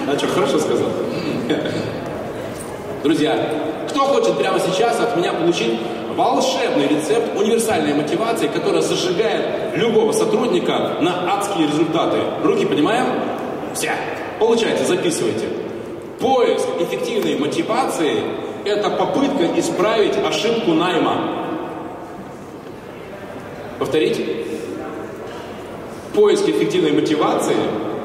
А что, хорошо сказал? Друзья, кто хочет прямо сейчас от меня получить волшебный рецепт универсальной мотивации, которая зажигает любого сотрудника на адские результаты? Руки понимаем? Все. Получайте, записывайте. Поиск эффективной мотивации – это попытка исправить ошибку найма. Повторить? Поиск эффективной мотивации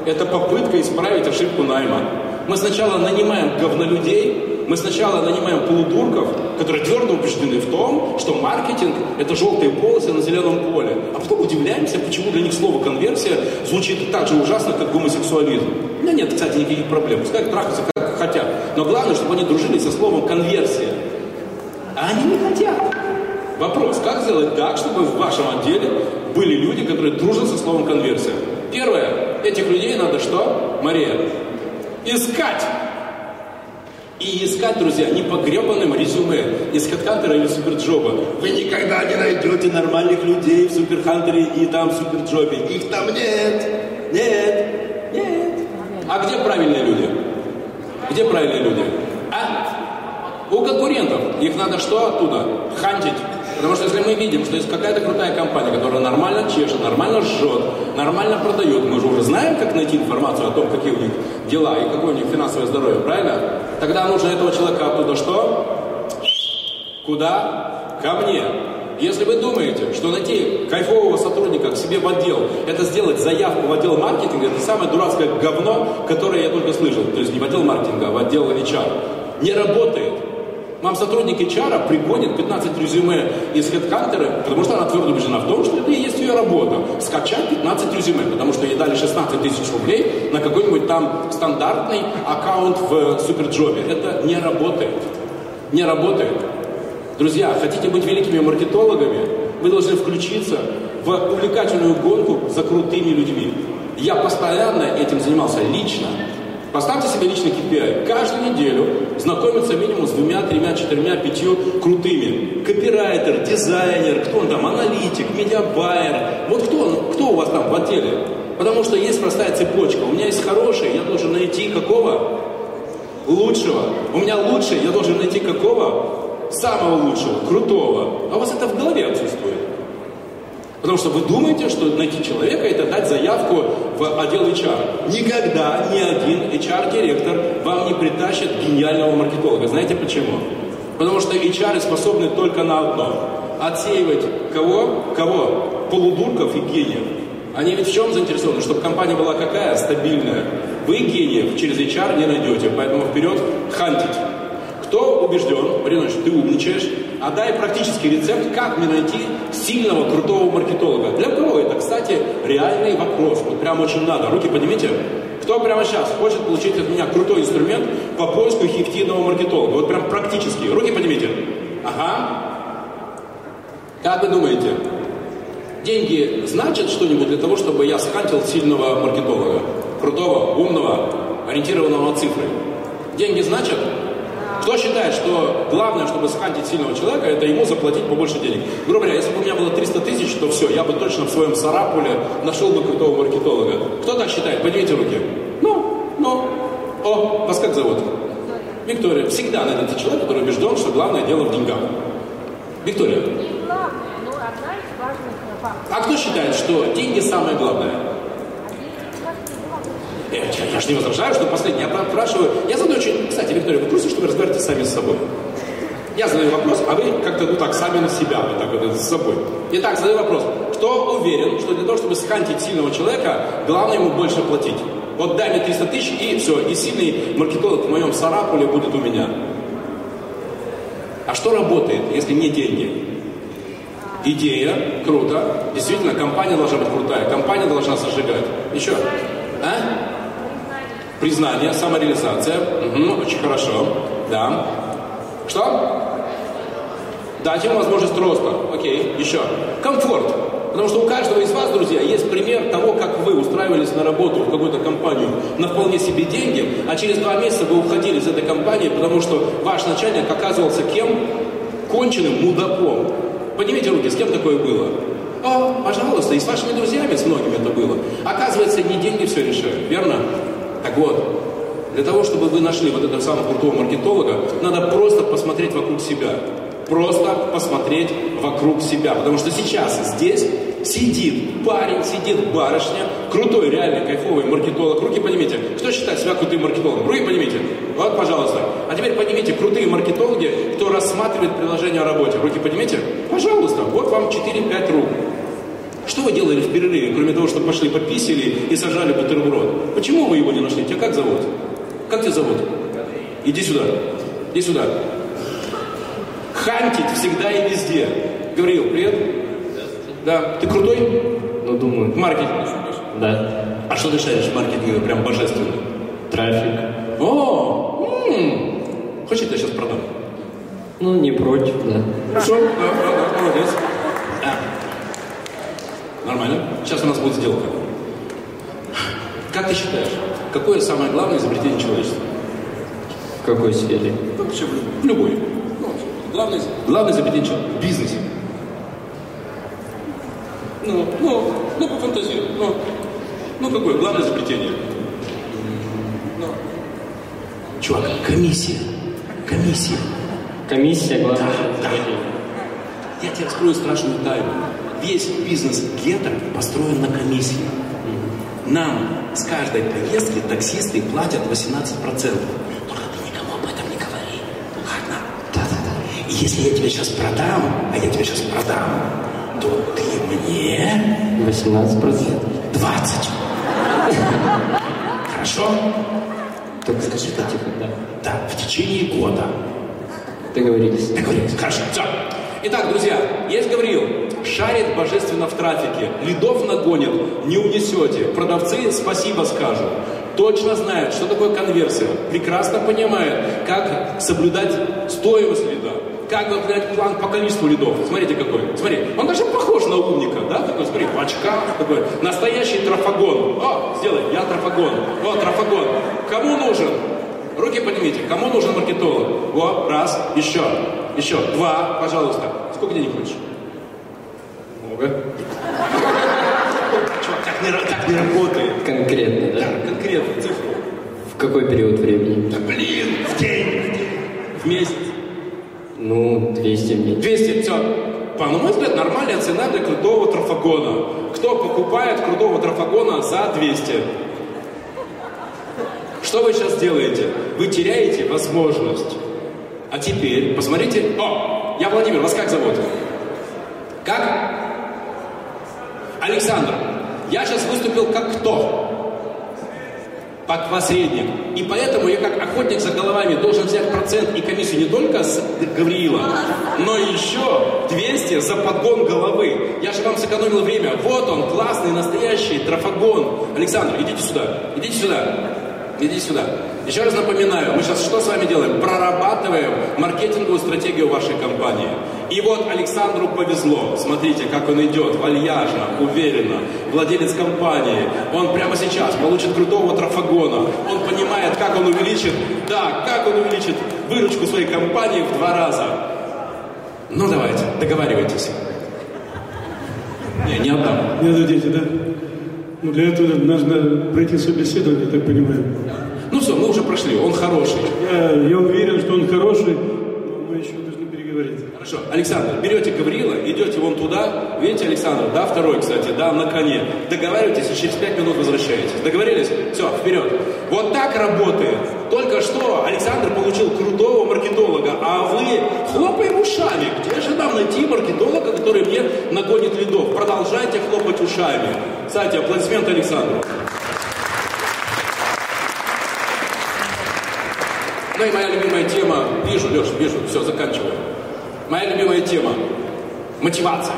это попытка исправить ошибку найма. Мы сначала нанимаем говнолюдей, мы сначала нанимаем полудурков, которые твердо убеждены в том, что маркетинг – это желтые полосы на зеленом поле. А потом удивляемся, почему для них слово «конверсия» звучит так же ужасно, как гомосексуализм. У меня нет, кстати, никаких проблем. Пускай трахаются как хотят. Но главное, чтобы они дружили со словом «конверсия». А они не хотят. Вопрос, как сделать так, чтобы в вашем отделе были люди, которые дружат со словом «конверсия»? Первое, этих людей надо что, Мария? Искать. И искать, друзья, не по гребаным резюме из HeadHunter или Суперджоба. Вы никогда не найдете нормальных людей в Суперхантере и там в Суперджобе. Их там нет. Нет. Нет. А где правильные люди? Где правильные люди? А? У конкурентов. Их надо что оттуда? Хантить. Потому что если мы видим, что есть какая-то крутая компания, которая нормально чешет, нормально жжет, нормально продает, мы же уже знаем, как найти информацию о том, какие у них дела и какое у них финансовое здоровье, правильно? Тогда нужно этого человека оттуда что? Куда? Ко мне. Если вы думаете, что найти кайфового сотрудника к себе в отдел, это сделать заявку в отдел маркетинга, это самое дурацкое говно, которое я только слышал. То есть не в отдел маркетинга, а в отдел HR. Не работает. Вам сотрудник HR пригонит 15 резюме из HeadHunter, потому что она твердо убеждена в том, что это и есть ее работа. Скачать 15 резюме, потому что ей дали 16 тысяч рублей на какой-нибудь там стандартный аккаунт в Суперджобе. Это не работает. Не работает. Друзья, хотите быть великими маркетологами, вы должны включиться в увлекательную гонку за крутыми людьми. Я постоянно этим занимался лично. Поставьте себе личный KPI. Каждую неделю знакомиться минимум с двумя, тремя, четырьмя, пятью крутыми. Копирайтер, дизайнер, кто он там, аналитик, медиабайер. Вот кто, он, кто у вас там в отделе? Потому что есть простая цепочка. У меня есть хороший, я должен найти какого? Лучшего. У меня лучший, я должен найти какого? Самого лучшего, крутого. А у вас это в голове отсутствует. Потому что вы думаете, что найти человека это дать заявку в отдел HR. Никогда ни один HR-директор вам не притащит гениального маркетолога. Знаете почему? Потому что HR способны только на одно. Отсеивать кого? Кого? Полудурков и гениев. Они ведь в чем заинтересованы? Чтобы компания была какая? Стабильная. Вы гениев через HR не найдете, поэтому вперед хантить. Кто убежден, Маринович, ты умничаешь, а дай практический рецепт, как мне найти сильного, крутого маркетолога. Для кого это, кстати, реальный вопрос. Вот прям очень надо. Руки поднимите. Кто прямо сейчас хочет получить от меня крутой инструмент по поиску эффективного маркетолога? Вот прям практически. Руки поднимите. Ага. Как вы думаете, деньги значат что-нибудь для того, чтобы я схантил сильного маркетолога? Крутого, умного, ориентированного на цифры? Деньги значат? Кто считает, что главное, чтобы схантить сильного человека, это ему заплатить побольше денег? Грубо говоря, если бы у меня было 300 тысяч, то все, я бы точно в своем Сарапуле нашел бы крутого маркетолога. Кто так считает? Поднимите руки. Ну, ну. О, вас как зовут? Виктория. Всегда найдется человек, который убежден, что главное дело в деньгах. Виктория. Не главное, но одна из важных факторов. А кто считает, что деньги самое главное? Я, я, я же не возражаю, что последнее. Я спрашиваю. Я задаю очень... Кстати, Виктория, вы курсе, что сами с собой? Я задаю вопрос, а вы как-то ну так сами на себя, вот так вот с собой. Итак, задаю вопрос. Кто уверен, что для того, чтобы схантить сильного человека, главное ему больше платить? Вот дай мне 300 тысяч, и все, и сильный маркетолог в моем Сарапуле будет у меня. А что работает, если не деньги? Идея, круто. Действительно, компания должна быть крутая, компания должна зажигать. Еще? А? Признание, самореализация. Угу, очень хорошо. Да. Что? Дать ему возможность роста. Окей. Еще. Комфорт. Потому что у каждого из вас, друзья, есть пример того, как вы устраивались на работу в какую-то компанию на вполне себе деньги, а через два месяца вы уходили из этой компании, потому что ваш начальник оказывался кем? Конченым мудаком. Поднимите руки, с кем такое было? О, пожалуйста, и с вашими друзьями, с многими это было. Оказывается, не деньги все решают, верно? Вот, для того, чтобы вы нашли вот этого самого крутого маркетолога, надо просто посмотреть вокруг себя. Просто посмотреть вокруг себя. Потому что сейчас здесь сидит парень, сидит барышня, крутой, реально кайфовый маркетолог. Руки поднимите. Кто считает себя крутым маркетологом? Руки поднимите. Вот, пожалуйста. А теперь поднимите крутые маркетологи, кто рассматривает приложение о работе. Руки поднимите. Пожалуйста. Вот вам 4-5 рук. Что вы делали в перерыве, кроме того, что пошли пописали и сажали бутерброд? Почему вы его не нашли? Тебя как зовут? Как тебя зовут? Иди сюда. Иди сюда. Хантить всегда и везде. Гавриил, привет. Да. Ты крутой? Ну, думаю, В маркетинге. да. А что ты считаешь в маркетинге прям божественно? Трафик. О, м, хочешь, я тебя сейчас продам? Ну, не против, да. Хорошо, да, да, да, молодец. Нормально. Сейчас у нас будет сделка. Как ты считаешь, какое самое главное изобретение человечества? В какой сфере? Ну, вообще в люб- в любой. Ну, вообще. главное, главное изобретение что? В бизнесе. Ну, ну, ну, пофантазируй. Ну, ну, какое главное изобретение? Ну. Чувак, комиссия. Комиссия. Комиссия, главное, Да, да. Я тебе раскрою страшную тайну. Весь бизнес гетто построен на комиссии. Нам с каждой поездки таксисты платят 18%. Только ты никому об этом не говори. Ладно? Да-да-да. И если я тебе сейчас продам, а я тебе сейчас продам, то ты мне 18%. 20. Хорошо? Только скажи, тихо, да. Да, в течение года. Договорились. Договорились. Хорошо. Все. Итак, друзья, есть Гавриил. Шарит божественно в трафике. Лидов нагонит. Не унесете. Продавцы спасибо скажут. Точно знают, что такое конверсия. Прекрасно понимают, как соблюдать стоимость лида. Как выполнять план по количеству лидов. Смотрите какой. Смотри, он даже похож на умника, да? Такой, смотри, в очках такой. Настоящий трафагон. О, сделай, я трафагон. О, трафагон. Кому нужен? Руки поднимите. Кому нужен маркетолог? Во, раз, еще, еще, два, пожалуйста. Сколько денег хочешь? Много. Чувак, так не, так не работает. Конкретно, да? Да, конкретно, цифру. В какой период времени? Да, блин, в день, в день. В месяц. Ну, 200 в месяц. 200, все. По на мой взгляд, нормальная цена для крутого трафагона. Кто покупает крутого трафагона за 200? Что вы сейчас делаете? Вы теряете возможность. А теперь, посмотрите. О, я Владимир, вас как зовут? Как? Александр. Я сейчас выступил как кто? Как посредник. И поэтому я как охотник за головами должен взять процент и комиссию не только с Гавриила, но еще 200 за подгон головы. Я же вам сэкономил время. Вот он, классный, настоящий трафагон. Александр, идите сюда. Идите сюда. Идите сюда. Еще раз напоминаю, мы сейчас что с вами делаем? Прорабатываем маркетинговую стратегию вашей компании. И вот Александру повезло. Смотрите, как он идет, вальяжно, уверенно. Владелец компании. Он прямо сейчас получит крутого трафагона. Он понимает, как он увеличит, да, как он увеличит выручку своей компании в два раза. Ну давайте, договаривайтесь. Не, не отдам. Не дадите, да? Ну, для этого нужно пройти собеседование, так понимаю. Ну все, мы уже прошли, он хороший. Я, я уверен, что он хороший, но мы еще должны переговорить. Хорошо, Александр, берете Гаврила, идете вон туда, видите, Александр, да, второй, кстати, да, на коне. Договариваетесь и через пять минут возвращаетесь. Договорились? Все, вперед. Вот так работает. Только что Александр получил крутого маркетолога, а вы хлопаем ушами. Где же нам найти маркетолога, который мне нагонит лидов? Продолжайте хлопать ушами. Кстати, аплодисменты Александру. Ну и моя любимая тема, вижу, Леш, вижу, все, заканчиваю. Моя любимая тема – мотивация.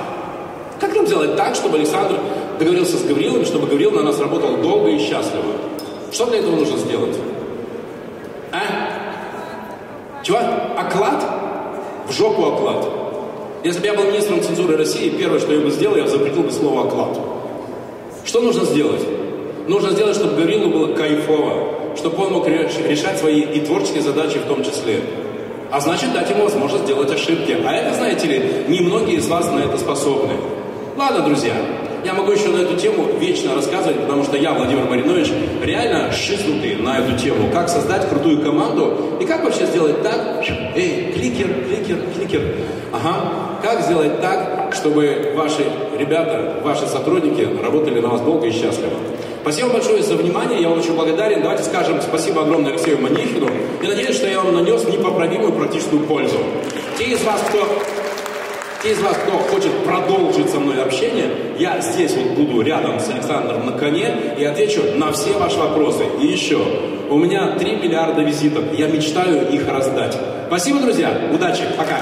Как нам сделать так, чтобы Александр договорился с Гаврилом, чтобы Гаврил на нас работал долго и счастливо? Что для этого нужно сделать? А? Чего? Оклад? В жопу оклад. Если бы я был министром цензуры России, первое, что я бы сделал, я запретил бы слово оклад. Что нужно сделать? Нужно сделать, чтобы Гаврилу было кайфово, чтобы он мог реш- решать свои и творческие задачи в том числе. А значит, дать ему возможность делать ошибки. А это, знаете ли, немногие из вас на это способны. Ладно, друзья, я могу еще на эту тему вечно рассказывать, потому что я, Владимир Маринович, реально шизнутый на эту тему. Как создать крутую команду и как вообще сделать так, эй, кликер, кликер, кликер. Ага, как сделать так, чтобы ваши ребята, ваши сотрудники работали на вас долго и счастливо. Спасибо большое за внимание, я вам очень благодарен. Давайте скажем спасибо огромное Алексею Манихину. И надеюсь, что я вам нанес непоправимую практическую пользу. Те из вас, кто те из вас, кто хочет продолжить со мной общение, я здесь вот буду рядом с Александром на коне и отвечу на все ваши вопросы. И еще, у меня 3 миллиарда визиток, я мечтаю их раздать. Спасибо, друзья, удачи, пока.